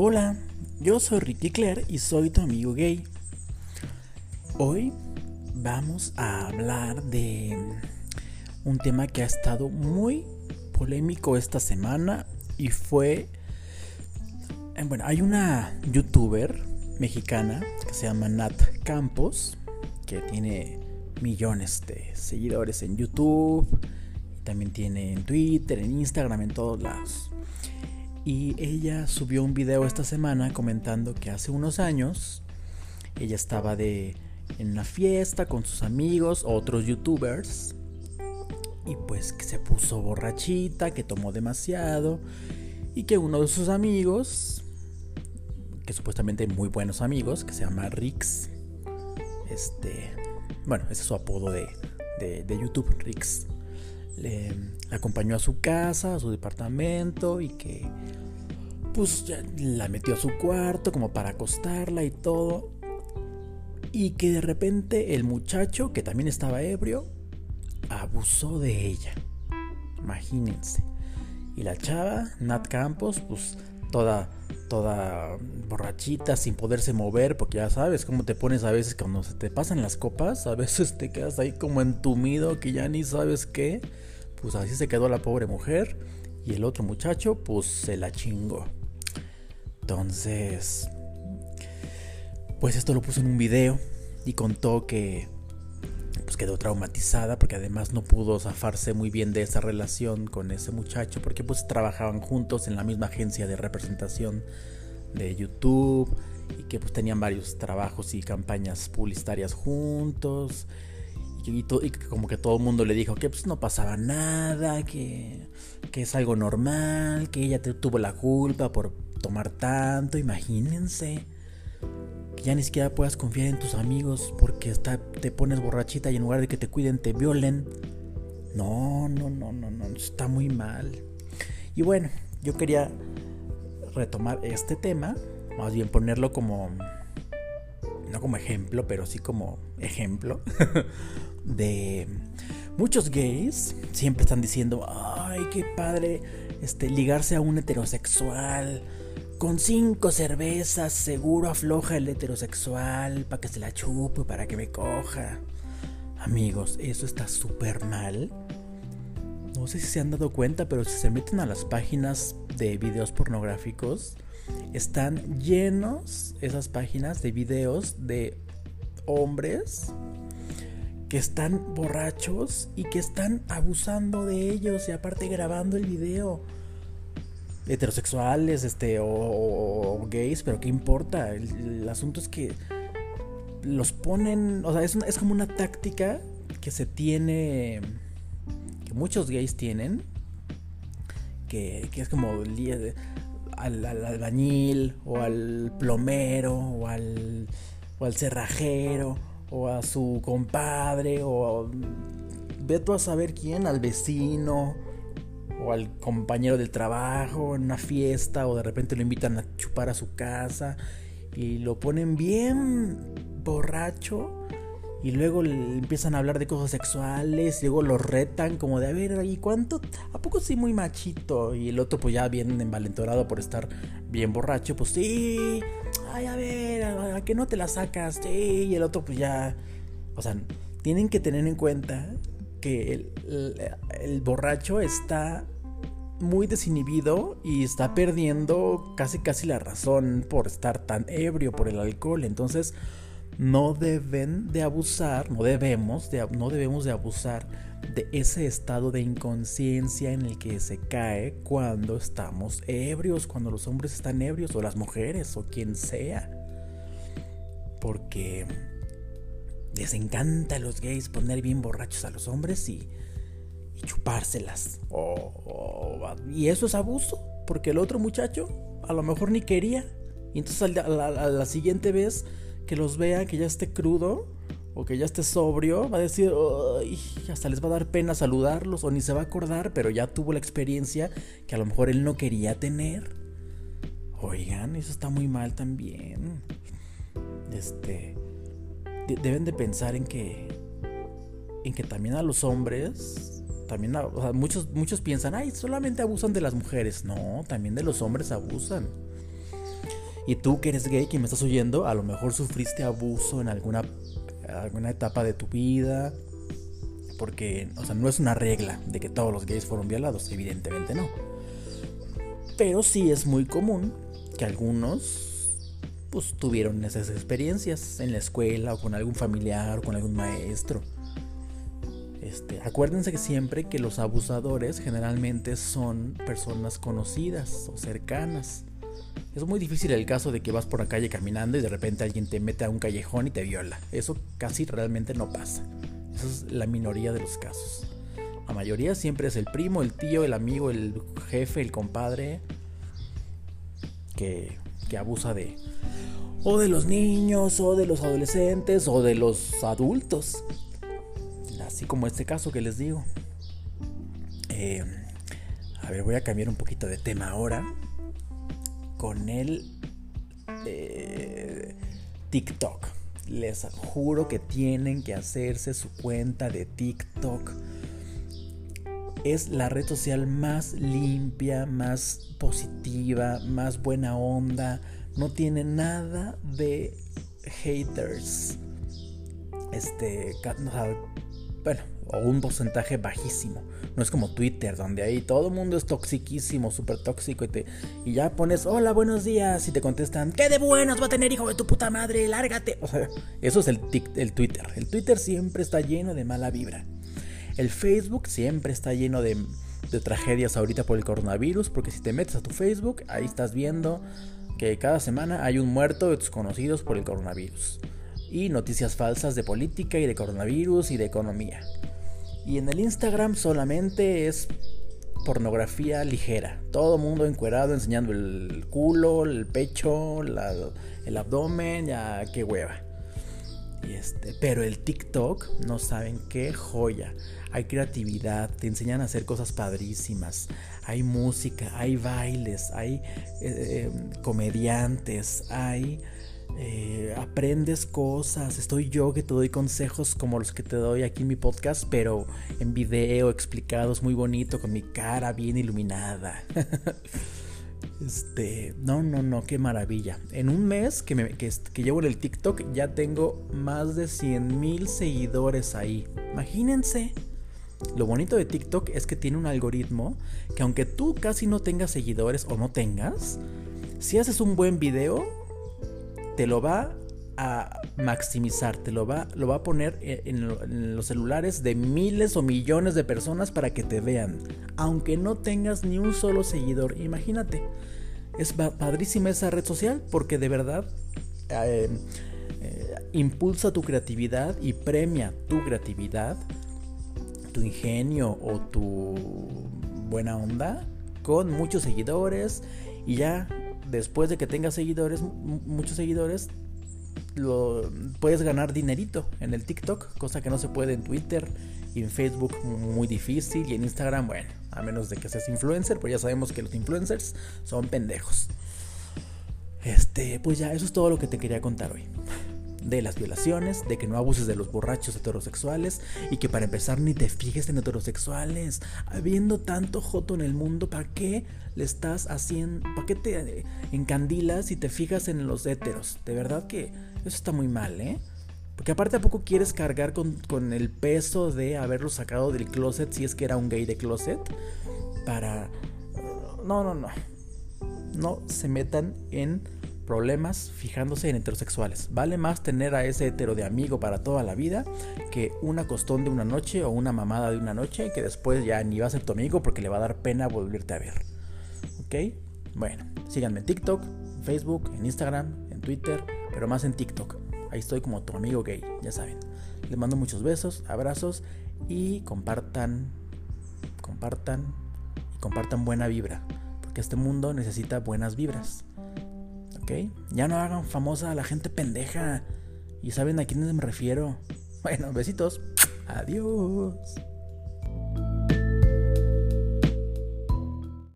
Hola, yo soy Ricky Claire y soy tu amigo gay. Hoy vamos a hablar de un tema que ha estado muy polémico esta semana y fue... eh, Bueno, hay una youtuber mexicana que se llama Nat Campos, que tiene millones de seguidores en YouTube, también tiene en Twitter, en Instagram, en todos lados. Y ella subió un video esta semana comentando que hace unos años ella estaba de en una fiesta con sus amigos, otros youtubers, y pues que se puso borrachita, que tomó demasiado, y que uno de sus amigos, que supuestamente muy buenos amigos, que se llama Rix, este, bueno, ese es su apodo de, de, de YouTube, Rix, le, acompañó a su casa, a su departamento, y que pues la metió a su cuarto como para acostarla y todo. Y que de repente el muchacho, que también estaba ebrio, abusó de ella. Imagínense. Y la chava, Nat Campos, pues toda, toda borrachita, sin poderse mover, porque ya sabes cómo te pones a veces cuando se te pasan las copas, a veces te quedas ahí como entumido que ya ni sabes qué. Pues así se quedó la pobre mujer. Y el otro muchacho, pues se la chingó. Entonces, pues esto lo puso en un video y contó que quedó traumatizada porque además no pudo zafarse muy bien de esa relación con ese muchacho porque pues trabajaban juntos en la misma agencia de representación de YouTube y que pues tenían varios trabajos y campañas publicitarias juntos y, y, como que todo el mundo le dijo que pues no pasaba nada, que, que es algo normal, que ella tuvo la culpa por tomar tanto, imagínense. Que ya ni siquiera puedas confiar en tus amigos porque te pones borrachita y en lugar de que te cuiden te violen. No, no, no, no, no, está muy mal. Y bueno, yo quería retomar este tema, más bien ponerlo como, no como ejemplo, pero sí como ejemplo de muchos gays siempre están diciendo, ay, qué padre, este, ligarse a un heterosexual. Con cinco cervezas seguro afloja el heterosexual para que se la chupe, para que me coja. Amigos, eso está súper mal. No sé si se han dado cuenta, pero si se meten a las páginas de videos pornográficos, están llenos esas páginas de videos de hombres que están borrachos y que están abusando de ellos y aparte grabando el video heterosexuales este o, o, gays pero qué importa. El, asunto es que los ponen o sea es, una, es como una táctica que se tiene que muchos gays tienen que, que es como al, al, albañil o al plomero o al, o al cerrajero o a su compadre o ve tú a saber quién al vecino o al compañero del trabajo en una fiesta o de repente lo invitan a chupar a su casa y lo ponen bien borracho y luego le empiezan a hablar de cosas sexuales luego lo retan como de a ver y cuánto a poco sí muy machito y el otro pues ya bien envalentorado por estar bien borracho pues sí ay a ver a, a que no te la sacas sí y el otro pues ya o sea tienen que tener en cuenta que el, borracho está muy desinhibido y está perdiendo casi casi la razón por estar tan ebrio por el alcohol. Entonces no deben de abusar, no debemos de, no debemos de abusar de ese estado de inconsciencia en el que se cae cuando estamos ebrios, cuando los hombres están ebrios o las mujeres o quien sea. Porque les encanta a los gays poner bien borrachos a los hombres y, y chupárselas. Oh, y eso es abuso, porque el otro muchacho a lo mejor ni quería. Y entonces a la, a la siguiente vez que los vea que ya esté crudo o que ya esté sobrio, va a decir, hasta les va a dar pena saludarlos o ni se va a acordar, pero ya tuvo la experiencia que a lo mejor él no quería tener. Oigan, eso está muy mal también. Este deben de pensar en que en que también a los hombres también a, o sea, muchos muchos piensan ay solamente abusan de las mujeres no también de los hombres abusan Y tú que eres gay, que me estás oyendo, a lo mejor sufriste abuso en alguna, alguna etapa de tu vida. Porque, o sea, no es una regla de que todos los gays fueron violados, evidentemente no. Pero sí es muy común que algunos pues tuvieron esas experiencias en la escuela o con algún familiar o con algún maestro. Este, acuérdense que siempre que los abusadores generalmente son personas conocidas o cercanas. Es muy difícil el caso de que vas por la calle caminando y de repente alguien te mete a un callejón y te viola. Eso casi realmente no pasa. Esa es la minoría de los casos. La mayoría siempre es el primo, el tío, el amigo, el jefe, el compadre que, que abusa de o de los niños o de los adolescentes o de los adultos. Así como este caso que les digo. Eh, a ver, voy a cambiar un poquito de tema ahora con el eh, TikTok. Les juro que tienen que hacerse su cuenta de TikTok. Es la red social más limpia, más positiva, más buena onda. No tiene nada de haters. Este, bueno, o un porcentaje bajísimo. No es como Twitter, donde ahí todo el mundo es toxiquísimo, súper tóxico, y, te, y ya pones, hola, buenos días, y te contestan, ¿qué de buenos va a tener, hijo de tu puta madre? Lárgate. O sea, eso es el, el Twitter. El Twitter siempre está lleno de mala vibra. El Facebook siempre está lleno de, tragedias ahorita por el coronavirus, porque si te metes a tu Facebook, ahí estás viendo que cada semana hay un muerto de tus conocidos por el coronavirus y noticias falsas de política y de coronavirus y de economía. Y en el Instagram solamente es pornografía ligera. Todo mundo encuerado enseñando el culo, el pecho, el abdomen, ya qué hueva. Este, pero el TikTok, no saben qué joya. Hay creatividad, te enseñan a hacer cosas padrísimas. Hay música, hay bailes, hay eh, eh, comediantes, hay eh, aprendes cosas. Estoy yo que te doy consejos como los que te doy aquí en mi podcast, pero en video explicados muy bonito, con mi cara bien iluminada. este, no, no, no, qué maravilla. En un mes que, me, que, llevo en el TikTok ya tengo más de 100 mil seguidores ahí. Imagínense. Lo bonito de TikTok es que tiene un algoritmo que aunque tú casi no tengas seguidores o no tengas, si haces un buen video, te lo va a maximizar, te lo va, lo va a poner en, los celulares de miles o millones de personas para que te vean, aunque no tengas ni un solo seguidor. Imagínate, es padrísima esa red social porque de verdad eh, eh, impulsa tu creatividad y premia tu creatividad, tu ingenio o tu buena onda con muchos seguidores y ya después de que tengas seguidores, muchos seguidores, lo, puedes ganar dinerito en el TikTok, cosa que no se puede en Twitter y en Facebook muy difícil y en Instagram, bueno, a menos de que seas influencer, pues ya sabemos que los influencers son pendejos. Este, pues ya, eso es todo lo que te quería contar hoy de las violaciones, de que no abuses de los borrachos heterosexuales y que para empezar ni te fijes en heterosexuales. Habiendo tanto joto en el mundo, ¿para qué le estás haciendo? ¿Para qué te encandilas y te fijas en los heteros? De verdad que eso está muy mal, ¿eh? Porque aparte a poco quieres cargar con, con el peso de haberlo sacado del closet si es que era un gay de closet para... No, no, no. No se metan en problemas fijándose en heterosexuales. Vale más tener a ese hetero de amigo para toda la vida que una costón de una noche o una mamada de una noche que después ya ni va a ser tu amigo porque le va a dar pena volverte a ver. ¿Ok? Bueno, síganme en TikTok, en Facebook, en Instagram, en Twitter, pero más en TikTok. Ahí estoy como tu amigo gay, ya saben. Les mando muchos besos, abrazos y compartan, compartan y compartan buena vibra, porque este mundo necesita buenas vibras. Ya no hagan famosa a la gente pendeja. Y saben a quiénes me refiero. Bueno, besitos. Adiós.